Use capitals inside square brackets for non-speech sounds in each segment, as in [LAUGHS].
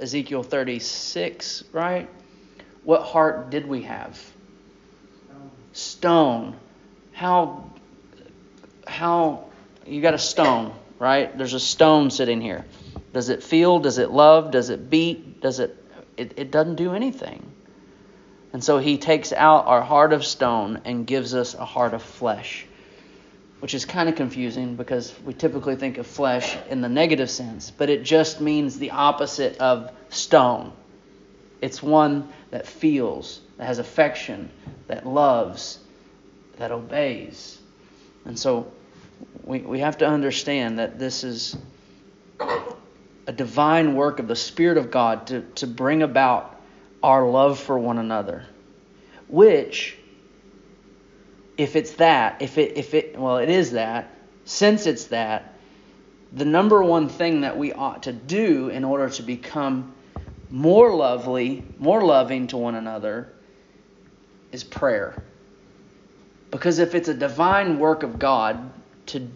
Ezekiel 36, right? What heart did we have? Stone. How how you got a stone, right? There's a stone sitting here. Does it feel? Does it love? Does it beat? Does it it, it doesn't do anything. And so he takes out our heart of stone and gives us a heart of flesh, which is kind of confusing because we typically think of flesh in the negative sense, but it just means the opposite of stone. It's one that feels, that has affection, that loves, that obeys. And so we, we have to understand that this is a divine work of the Spirit of God to, to bring about our love for one another, which, if it's that, if it, if it, well, it is that, since it's that, the number one thing that we ought to do in order to become more lovely, more loving to one another is prayer. Because if it's a divine work of God to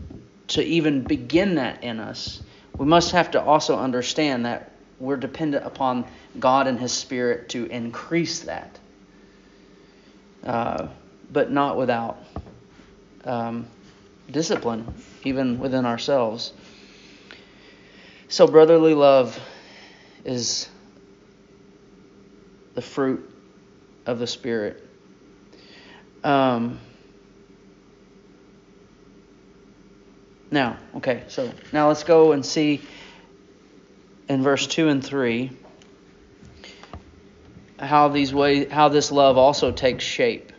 to even begin that in us, we must have to also understand that we're dependent upon God and His Spirit to increase that, uh, but not without um, discipline, even within ourselves. So, brotherly love is the fruit of the Spirit. Um, now, okay, so now let's go and see in verse 2 and 3 how these way how this love also takes shape.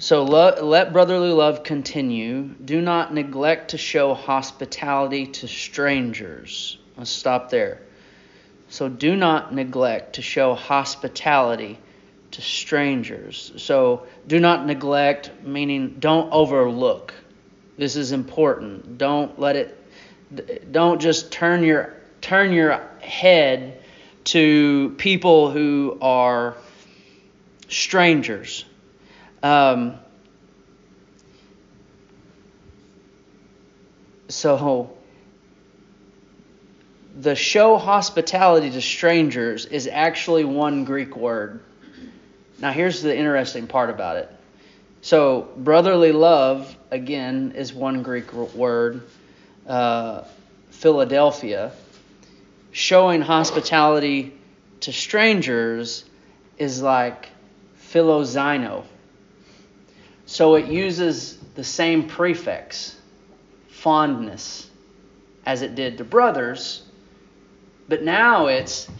So lo- let brotherly love continue. Do not neglect to show hospitality to strangers. Let's stop there. So do not neglect to show hospitality to strangers. So do not neglect, meaning don't overlook. This is important. Don't let it don't just turn your turn your head to people who are strangers. Um, so the show hospitality to strangers is actually one Greek word. Now here's the interesting part about it. So brotherly love again is one Greek word, uh, Philadelphia. Showing hospitality to strangers is like philoxino. So it uses the same prefix, fondness, as it did to brothers, but now it's,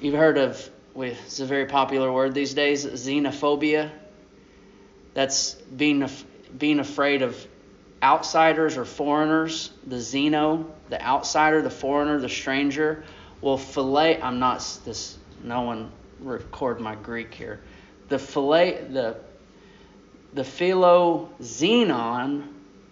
you've heard of, it's a very popular word these days, xenophobia. That's being, being afraid of outsiders or foreigners, the xeno, the outsider, the foreigner, the stranger. Well, fillet, I'm not this, no one record my Greek here. The fillet, the the philoxenon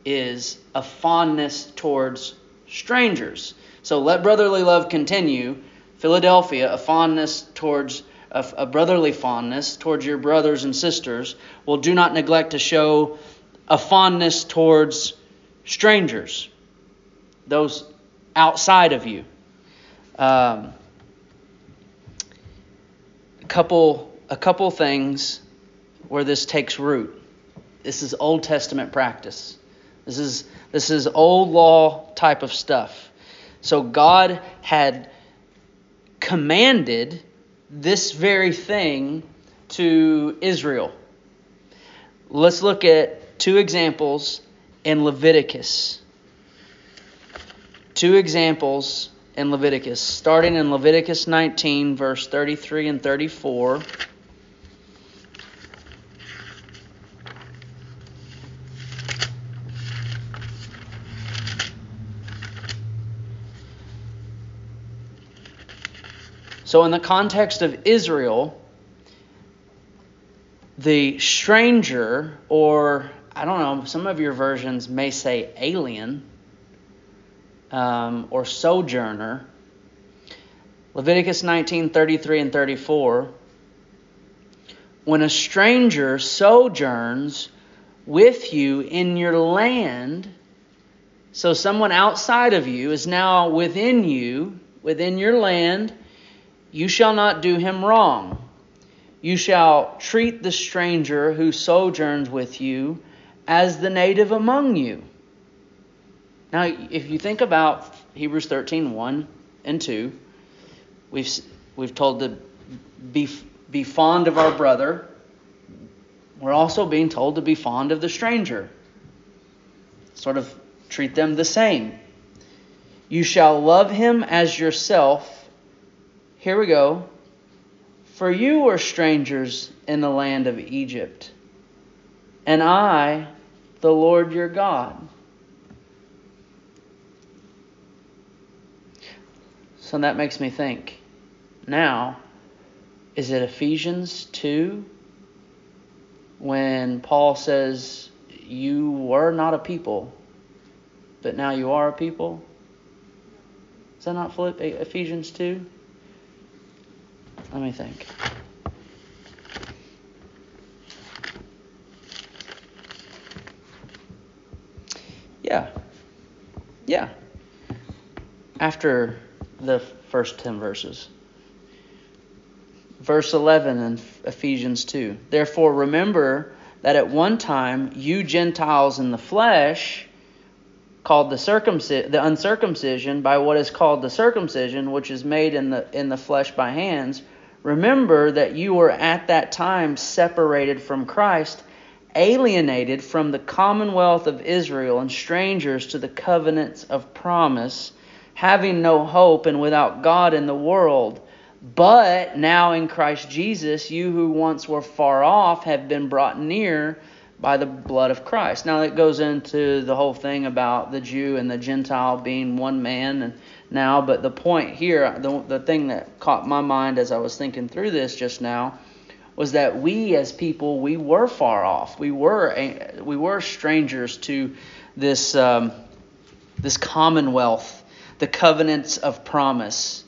is a fondness towards strangers. So let brotherly love continue. Philadelphia, a fondness towards a, a brotherly fondness towards your brothers and sisters. Well, do not neglect to show a fondness towards strangers, those outside of you. Um, a couple, a couple things where this takes root. This is Old Testament practice. This is this is old law type of stuff. So God had commanded this very thing to Israel. Let's look at two examples in Leviticus. Two examples in Leviticus, starting in Leviticus 19, verse 33 and 34. So, in the context of Israel, the stranger, or I don't know, some of your versions may say alien um, or sojourner. Leviticus 19 33 and 34. When a stranger sojourns with you in your land, So someone outside of you is now within you, within your land. You shall not do him wrong. You shall treat the stranger who sojourns with you as the native among you. Now, if you think about Hebrews 13 1 and 2, we've, we've told to be, be fond of our brother. We're also being told to be fond of the stranger. Sort of treat them the same. You shall love him as yourself. Here we go. For you were strangers in the land of Egypt, and I, the Lord your God. So that makes me think now, is it Ephesians 2 when Paul says, You were not a people, but now you are a people? Is that not Ephesians 2? Let me think. Yeah. Yeah. After the first 10 verses. Verse 11 in Ephesians 2. Therefore, remember that at one time you Gentiles in the flesh, called the the uncircumcision by what is called the circumcision, which is made in the in the flesh by hands. Remember that you were at that time separated from Christ, alienated from the commonwealth of Israel, and strangers to the covenants of promise having no hope and without God in the world. But now in Christ Jesus, you who once were far off have been brought near by the blood of Christ. Now it goes into the whole thing about the Jew and the Gentile being one man and now, but the point here, the, the thing that caught my mind as I was thinking through this just now, was that we as people we were far off. We were we were strangers to this um, this commonwealth the covenants of promise.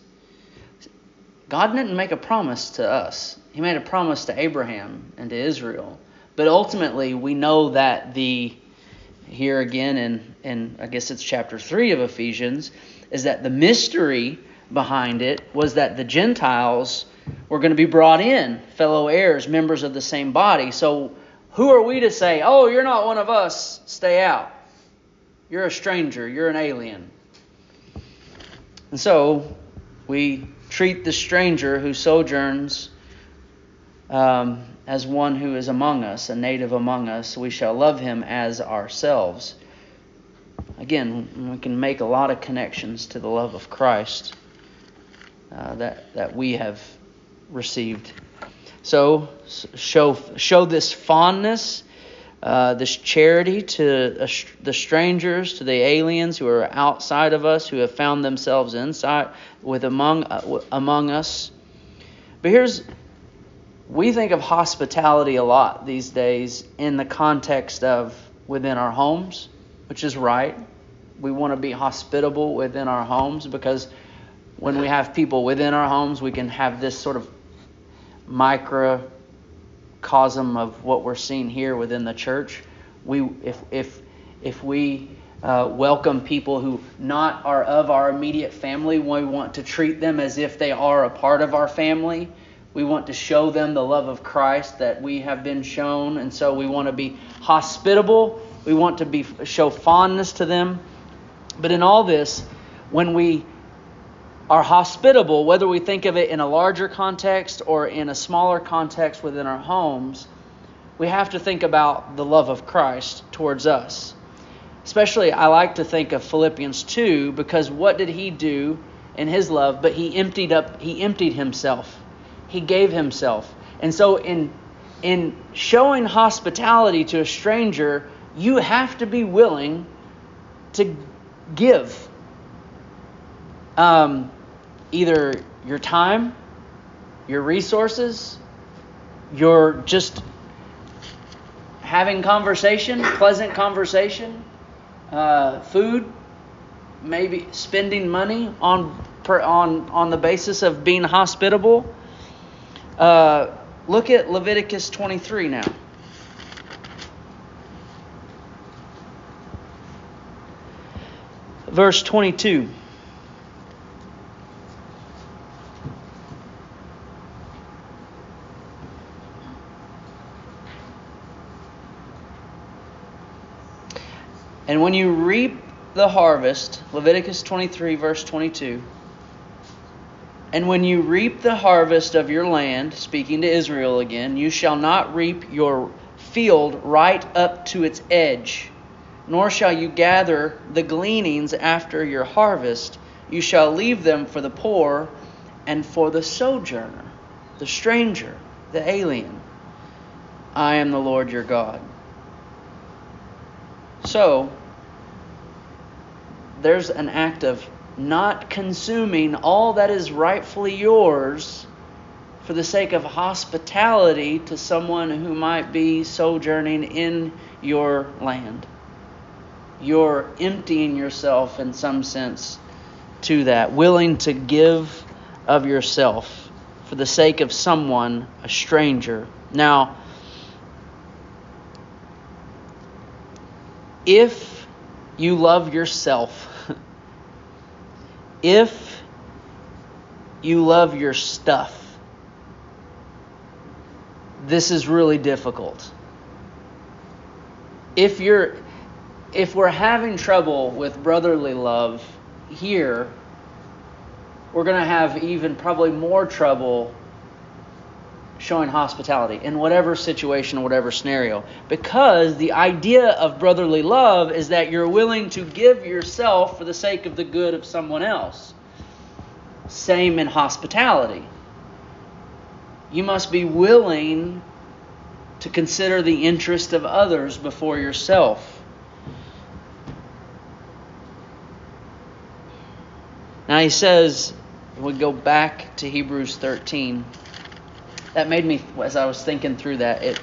God didn't make a promise to us, He made a promise to Abraham and to Israel. But ultimately, we know that the, here again in, in I guess it's chapter 3 of Ephesians, is that the mystery behind it was that the Gentiles were going to be brought in, fellow heirs, members of the same body. So, who are we to say, oh, you're not one of us, stay out? You're a stranger, you're an alien. And so we treat the stranger who sojourns um, as one who is among us, a native among us. We shall love him as ourselves. Again, we can make a lot of connections to the love of Christ uh, that, that we have received. So, show, show this fondness uh, this charity to the strangers, to the aliens who are outside of us, who have found themselves inside with among uh, among us. But here's we think of hospitality a lot these days in the context of within our homes, which is right. We want to be hospitable within our homes because when we have people within our homes, we can have this sort of microcosm of what we're seeing here within the church. We, if, if, if we uh, welcome people who not are of our immediate family, we want to treat them as if they are a part of our family. We want to show them the love of Christ that we have been shown, and so we want to be hospitable. We want to be show fondness to them. But in all this, when we are hospitable, whether we think of it in a larger context or in a smaller context within our homes, we have to think about the love of Christ towards us. Especially, I like to think of Philippians 2 because what did he do in his love? But he emptied up, he emptied himself. He gave himself. And so, in, in showing hospitality to a stranger, you have to be willing to give. Um, either your time, your resources, your just having conversation, pleasant conversation, uh, food, maybe spending money on per, on on the basis of being hospitable. Uh, look at Leviticus 23 now. verse 22. And when you reap the harvest, Leviticus 23, verse 22, and when you reap the harvest of your land, speaking to Israel again, you shall not reap your field right up to its edge, nor shall you gather the gleanings after your harvest. You shall leave them for the poor and for the sojourner, the stranger, the alien. I am the Lord your God. So, there's an act of not consuming all that is rightfully yours for the sake of hospitality to someone who might be sojourning in your land. You're emptying yourself in some sense to that, willing to give of yourself for the sake of someone, a stranger. Now, if you love yourself, if you love your stuff, this is really difficult. If you're if we're having trouble with brotherly love here, we're going to have even probably more trouble showing hospitality in whatever situation, whatever scenario. Because the idea of brotherly love is that you're willing to give yourself for the sake of the good of someone else. Same in hospitality. You must be willing to consider the interest of others before yourself. Now he says, we go back to Hebrews 13 that made me as I was thinking through that it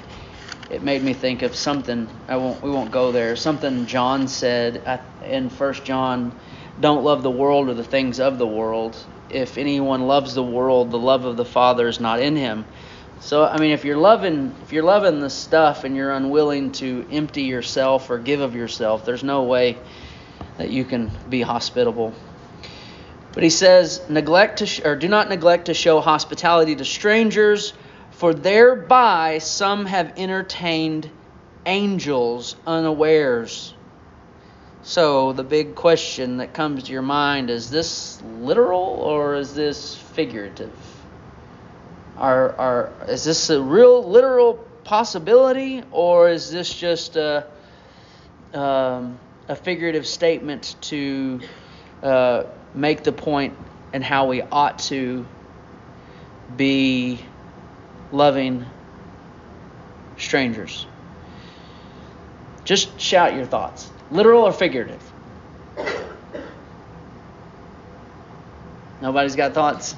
it made me think of something. I won't we won't go there. Something John said in First John don't love the world or the things of the world. If anyone loves the world the love of the Father is not in him. So I mean if you're loving if you're loving the stuff and you're unwilling to empty yourself or give of yourself there's no way that you can be hospitable. But he says, neglect to sh- or do not neglect to show hospitality to strangers, for thereby some have entertained angels unawares. So the big question that comes to your mind is this literal or is this figurative? Are, are, is this a real literal possibility or is this just a, um, a figurative statement to uh, make the point and how we ought to be loving strangers. Just shout your thoughts, literal or figurative. Nobody's got thoughts?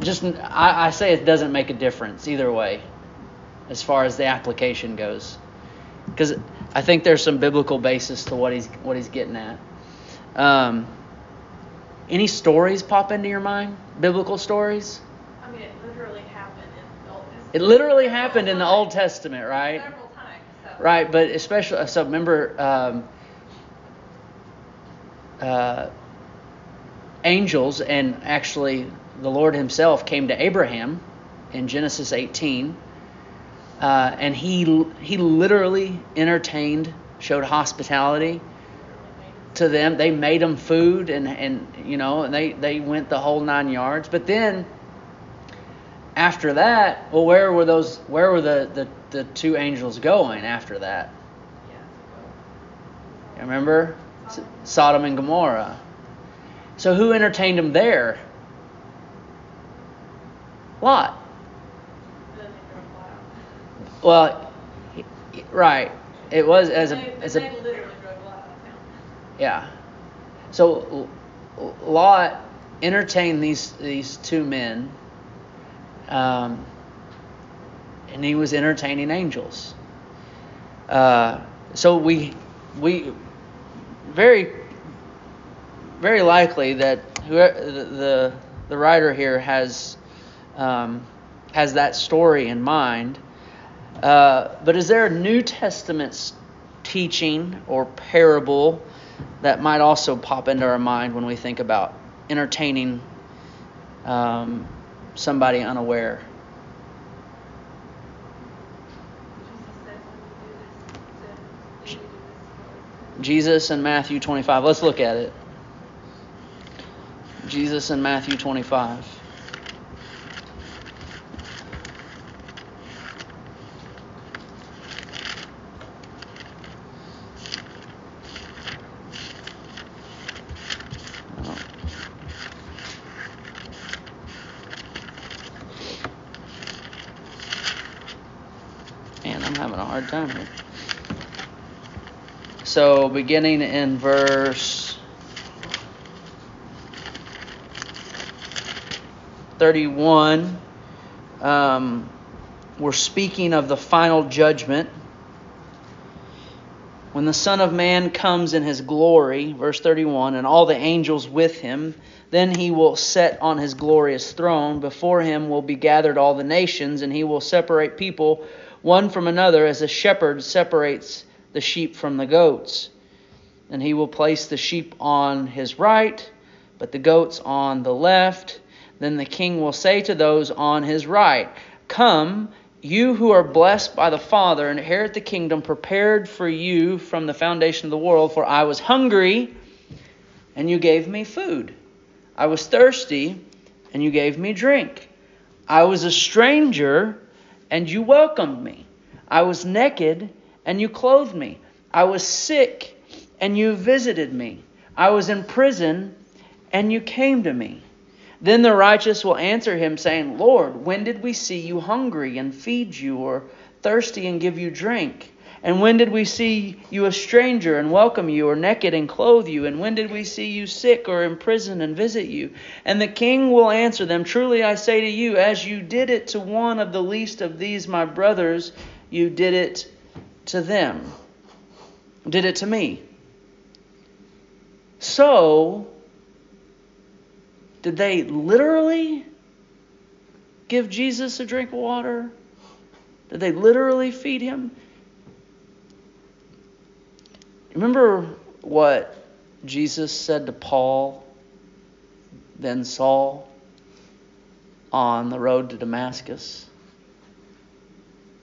Just I, I, say it doesn't make a difference either way, as far as the application goes, because I think there's some biblical basis to what he's what he's getting at. Um, any stories pop into your mind? Biblical stories? I mean, it literally happened in the Old Testament. It literally happened in the Old Testament, right? Several times. So. Right, but especially so. Remember, um, uh, angels and actually the Lord Himself came to Abraham in Genesis 18, uh, and he he literally entertained, showed hospitality to them. They made them food and and you know and they they went the whole nine yards. But then after that, well, where were those? Where were the the, the two angels going after that? Yeah. Remember Sodom and Gomorrah. So who entertained them there? Lot. Well, right. It was as a as a yeah. So Lot entertained these these two men, um, and he was entertaining angels. Uh, so we we very very likely that whoever, the, the writer here has um, has that story in mind. Uh, but is there a New Testament teaching or parable that might also pop into our mind when we think about entertaining um, somebody unaware? Jesus in Matthew 25. Let's look at it. Jesus in Matthew 25. Having a hard time here. So, beginning in verse 31, um, we're speaking of the final judgment. When the Son of Man comes in his glory, verse 31, and all the angels with him, then he will set on his glorious throne. Before him will be gathered all the nations, and he will separate people one from another as a shepherd separates the sheep from the goats. And he will place the sheep on his right, but the goats on the left. Then the king will say to those on his right, Come, you who are blessed by the Father, and inherit the kingdom prepared for you from the foundation of the world. For I was hungry, and you gave me food. I was thirsty, and you gave me drink. I was a stranger, and you welcomed me. I was naked, and you clothed me. I was sick, and you visited me. I was in prison, and you came to me. Then the righteous will answer him, saying, Lord, when did we see you hungry and feed you, or thirsty and give you drink? And when did we see you a stranger and welcome you, or naked and clothe you? And when did we see you sick or in prison and visit you? And the king will answer them, Truly I say to you, as you did it to one of the least of these my brothers, you did it to them, did it to me. So, did they literally give Jesus a drink of water? Did they literally feed him? Remember what Jesus said to Paul, then Saul, on the road to Damascus?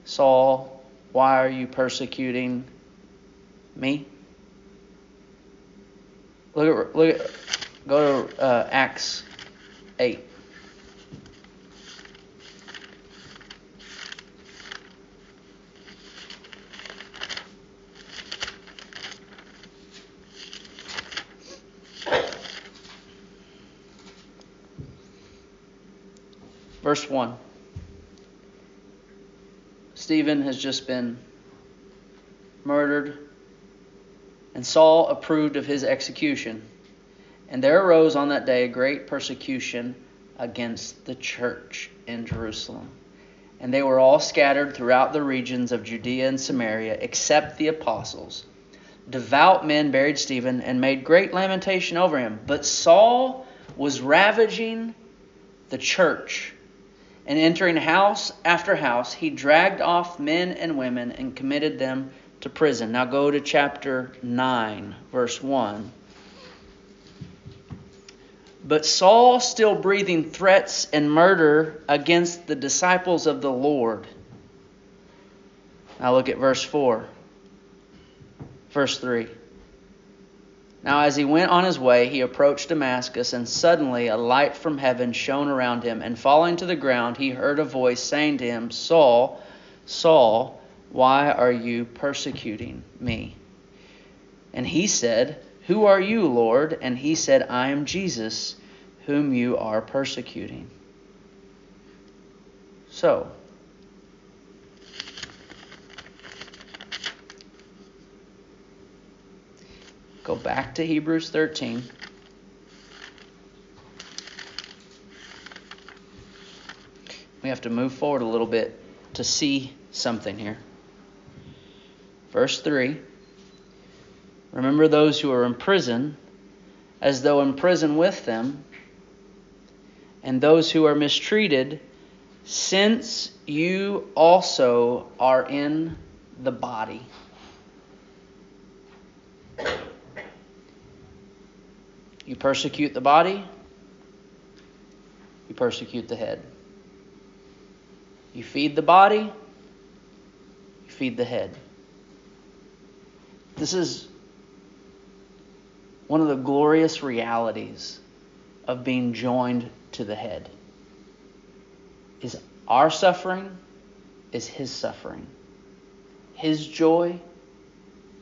Saul, why are you persecuting me? Look at look at go to uh, Acts eight. Verse 1. Stephen has just been murdered, and Saul approved of his execution. And there arose on that day a great persecution against the church in Jerusalem. And they were all scattered throughout the regions of Judea and Samaria, except the apostles. Devout men buried Stephen and made great lamentation over him. But Saul was ravaging the church and entering house after house, he dragged off men and women and committed them to prison. Now go to chapter 9, verse 1. But Saul, still breathing threats and murder against the disciples of the Lord. Now look at verse 4. Verse 3. Now, as he went on his way, he approached Damascus, and suddenly a light from heaven shone around him. And falling to the ground, he heard a voice saying to him, Saul, Saul, why are you persecuting me? And he said, Who are you, Lord? And he said, I am Jesus, whom you are persecuting. So, Go back to Hebrews 13. We have to move forward a little bit to see something here. Verse 3 Remember those who are in prison, as though in prison with them, and those who are mistreated, since you also are in the body. You persecute the body, you persecute the head. You feed the body, you feed the head. This is one of the glorious realities of being joined to the head. Is our suffering is his suffering. His joy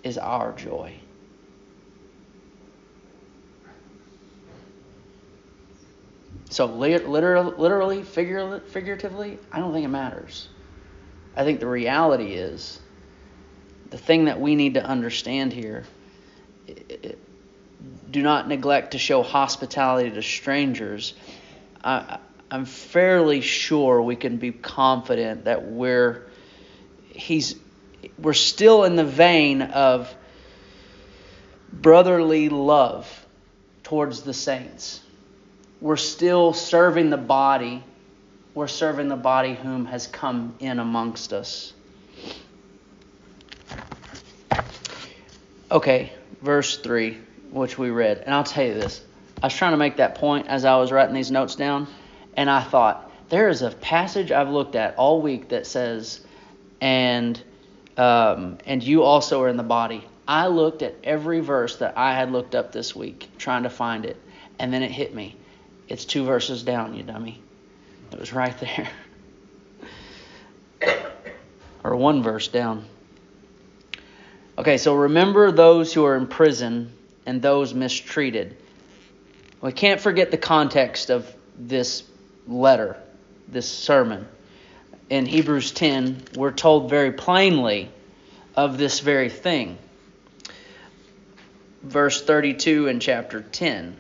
is our joy. So literally, literally figuratively, I don't think it matters. I think the reality is the thing that we need to understand here do not neglect to show hospitality to strangers. I, I'm fairly sure we can be confident that we're he's we're still in the vein of brotherly love towards the saints. We're still serving the body. We're serving the body whom has come in amongst us. Okay, verse 3, which we read. And I'll tell you this. I was trying to make that point as I was writing these notes down, and I thought, there is a passage I've looked at all week that says, and um, and you also are in the body. I looked at every verse that I had looked up this week, trying to find it, and then it hit me. It's two verses down, you dummy. It was right there. or one verse down. Okay, so remember those who are in prison and those mistreated. We can't forget the context of this letter, this sermon. In Hebrews 10, we're told very plainly of this very thing. Verse 32 in chapter 10.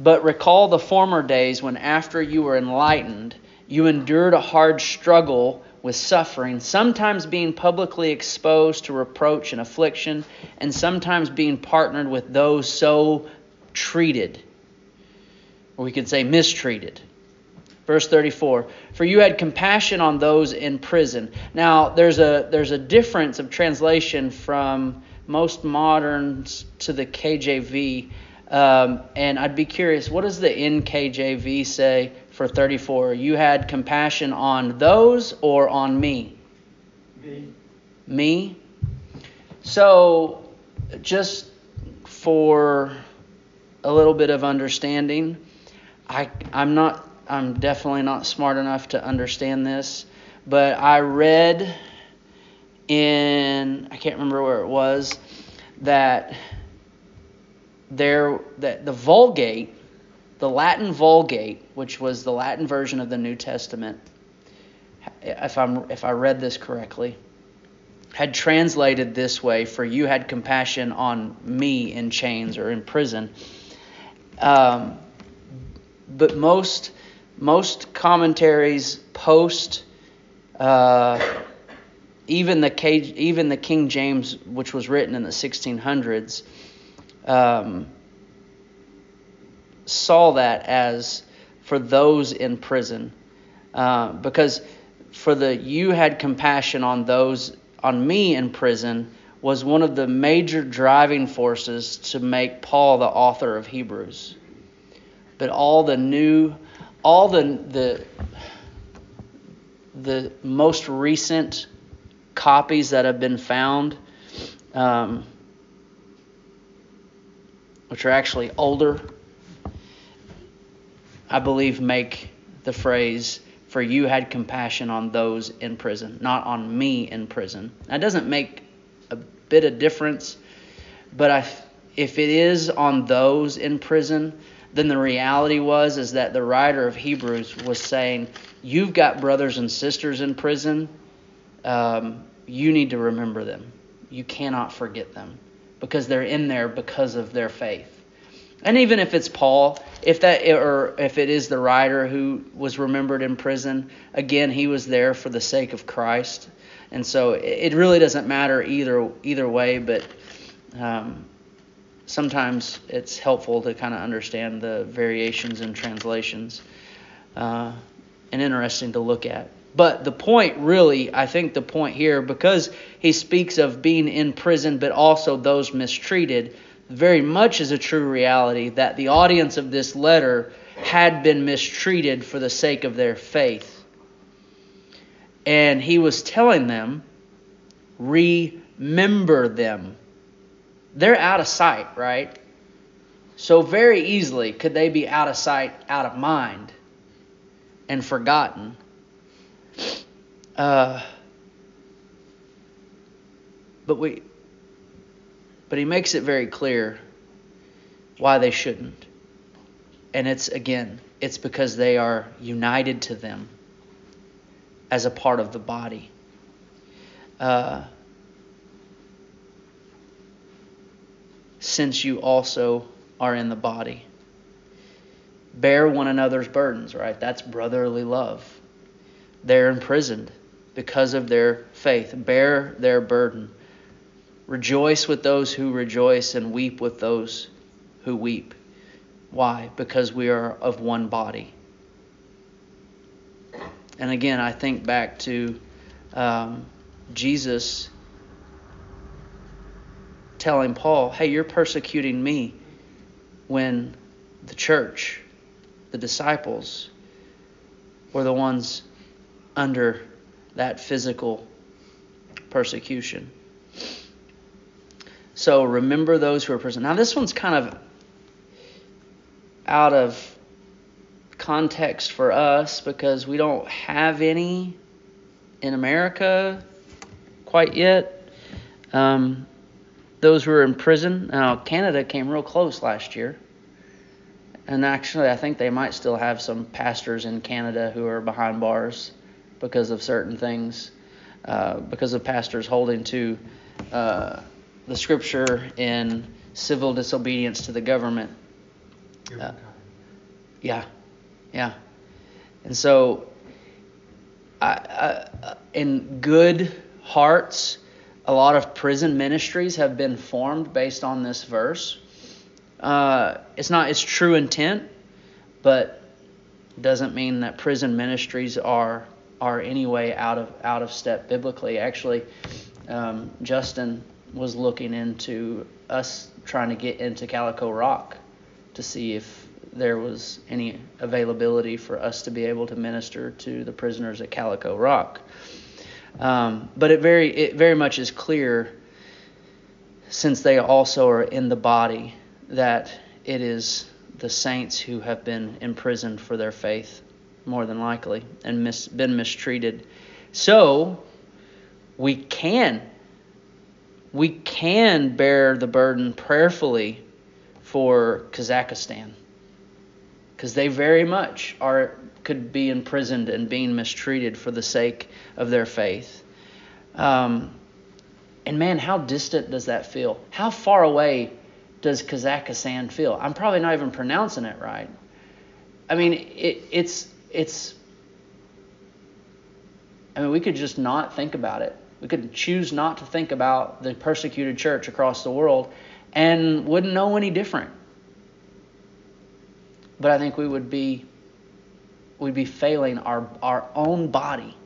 But recall the former days when, after you were enlightened, you endured a hard struggle with suffering, sometimes being publicly exposed to reproach and affliction, and sometimes being partnered with those so treated, or we could say mistreated. Verse 34 For you had compassion on those in prison. Now, there's a, there's a difference of translation from most moderns to the KJV. Um, and I'd be curious, what does the NKJV say for 34. You had compassion on those or on me? Me. Me? So, just for a little bit of understanding, I, I'm not, I'm definitely not smart enough to understand this, but I read in, I can't remember where it was, that there, that the Vulgate the Latin Vulgate, which was the Latin version of the New Testament, if I'm if I read this correctly, had translated this way: "For you had compassion on me in chains or in prison." Um, but most most commentaries post uh, even the K, even the King James, which was written in the 1600s. Um, saw that as for those in prison. Uh, because for the you had compassion on those on me in prison was one of the major driving forces to make Paul the author of Hebrews. But all the new all the the the most recent copies that have been found, um, which are actually older I believe, make the phrase, for you had compassion on those in prison, not on me in prison. That doesn't make a bit of difference, but I, if it is on those in prison, then the reality was is that the writer of Hebrews was saying, you've got brothers and sisters in prison. Um, you need to remember them. You cannot forget them because they're in there because of their faith. And even if it's Paul, if that or if it is the writer who was remembered in prison, again he was there for the sake of Christ, and so it really doesn't matter either either way. But um, sometimes it's helpful to kind of understand the variations in translations, uh, and interesting to look at. But the point, really, I think the point here, because he speaks of being in prison, but also those mistreated, very much is a true reality that the audience of this letter had been mistreated for the sake of their faith. And he was telling them, remember them. They're out of sight, right? So, very easily could they be out of sight, out of mind, and forgotten. Uh, but we, but he makes it very clear why they shouldn't. And it's again, it's because they are united to them as a part of the body. Uh, since you also are in the body. Bear one another's burdens, right? That's brotherly love. They're imprisoned because of their faith. Bear their burden. Rejoice with those who rejoice and weep with those who weep. Why? Because we are of one body. And again, I think back to um, Jesus telling Paul, hey, you're persecuting me when the church, the disciples, were the ones under that physical persecution. So remember those who are present. Now, this one's kind of out of context for us because we don't have any in America quite yet. Um, those who are in prison. Now, Canada came real close last year. And actually, I think they might still have some pastors in Canada who are behind bars because of certain things, uh, because of pastors holding to uh, the scripture in civil disobedience to the government. Uh, yeah, yeah. And so, I, I, in good hearts, a lot of prison ministries have been formed based on this verse. Uh, it's not its true intent, but doesn't mean that prison ministries are are anyway out of out of step biblically. Actually, um, Justin was looking into us trying to get into Calico Rock to see if there was any availability for us to be able to minister to the prisoners at Calico Rock. Um, but it very it very much is clear, since they also are in the body, that it is the saints who have been imprisoned for their faith, more than likely, and mis- been mistreated. So we can we can bear the burden prayerfully for Kazakhstan because they very much are could be imprisoned and being mistreated for the sake of their faith. Um, and man, how distant does that feel? How far away does Kazakhstan feel? I'm probably not even pronouncing it right. I mean, it, it's it's. I mean, we could just not think about it. We could choose not to think about the persecuted church across the world, and wouldn't know any different. But I think we would be we'd be failing our, our own body.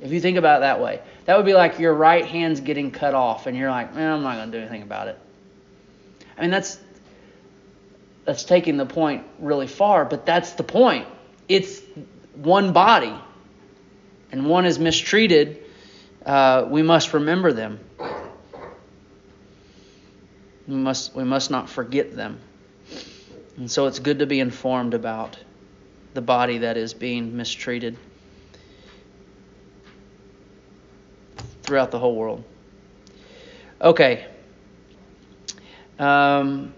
If you think about it that way, that would be like your right hand's getting cut off, and you're like, man, I'm not going to do anything about it. I mean, that's that's taking the point really far, but that's the point. It's one body, and one is mistreated. Uh, we must remember them. We must we must not forget them. And so it's good to be informed about the body that is being mistreated throughout the whole world. Okay. Um,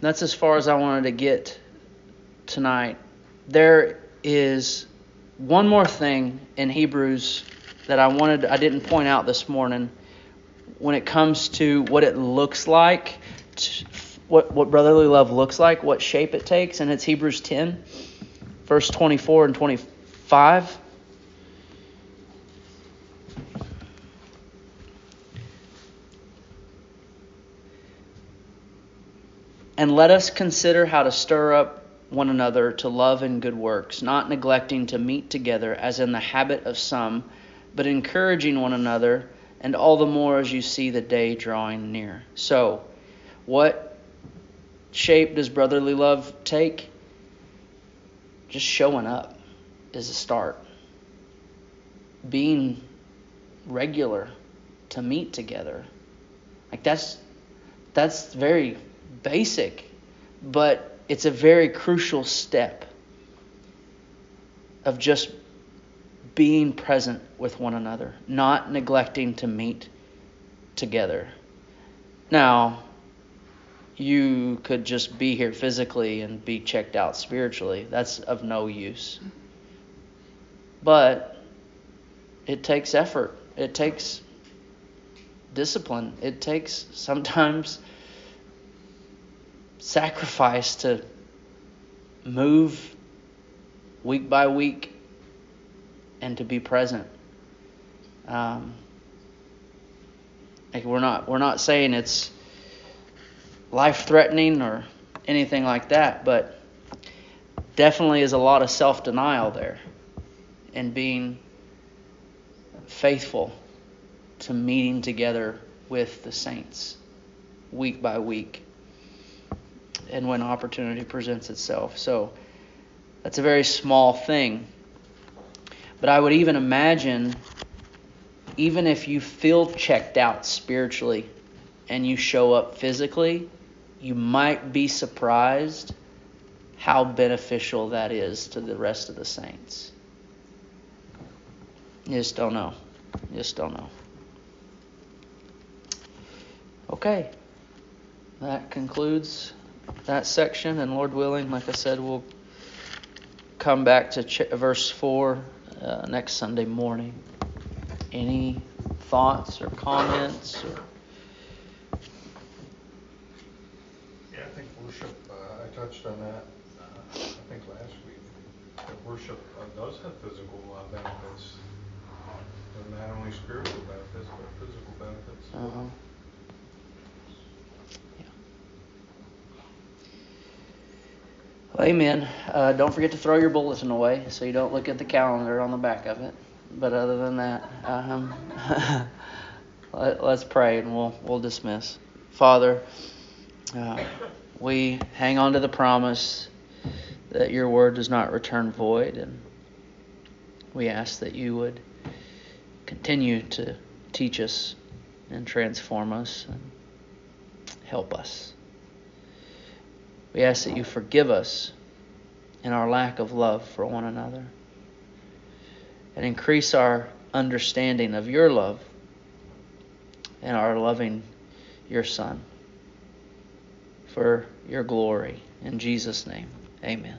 that's as far as I wanted to get tonight. There is one more thing in Hebrews that I wanted I didn't point out this morning when it comes to what it looks like, what what brotherly love looks like, what shape it takes, and it's Hebrews 10 verse 24 and 25. And let us consider how to stir up one another to love and good works, not neglecting to meet together as in the habit of some, but encouraging one another, and all the more as you see the day drawing near. So, what shape does brotherly love take? Just showing up is a start. Being regular to meet together. Like that's that's very basic, but it's a very crucial step of just being present with one another, not neglecting to meet together. Now, you could just be here physically and be checked out spiritually. That's of no use. But it takes effort. It takes discipline. It takes [LAUGHS] sometimes sacrifice to move week by week and to be present. Um, like we're not we're not saying it's life threatening or anything like that, but definitely is a lot of self denial there and being faithful to meeting together with the saints week by week and when opportunity presents itself. So that's a very small thing. But I would even imagine, even if you feel checked out spiritually and you show up physically, you might be surprised how beneficial that is to the rest of the saints. You just don't know. You just don't know. Okay. That concludes that section, and Lord willing, like I said, we'll come back to ch- verse 4 uh, next Sunday morning. Any thoughts or comments? Or? Yeah, I think worship, uh, I touched on that, uh, I think last week. That worship uh, does have physical uh, benefits. Not only spiritual benefits, but physical benefits. Uh-huh. Amen. Uh, don't forget to throw your bulletin away so you don't look at the calendar on the back of it. But other than that, um, [LAUGHS] let, us pray and we'll we'll dismiss. Father, uh, we hang on to the promise that your word does not return void, and we ask that you would continue to teach us and transform us and help us. We ask that you forgive us in our lack of love for one another and increase our understanding of your love and our loving your Son for your glory. In Jesus' name, amen.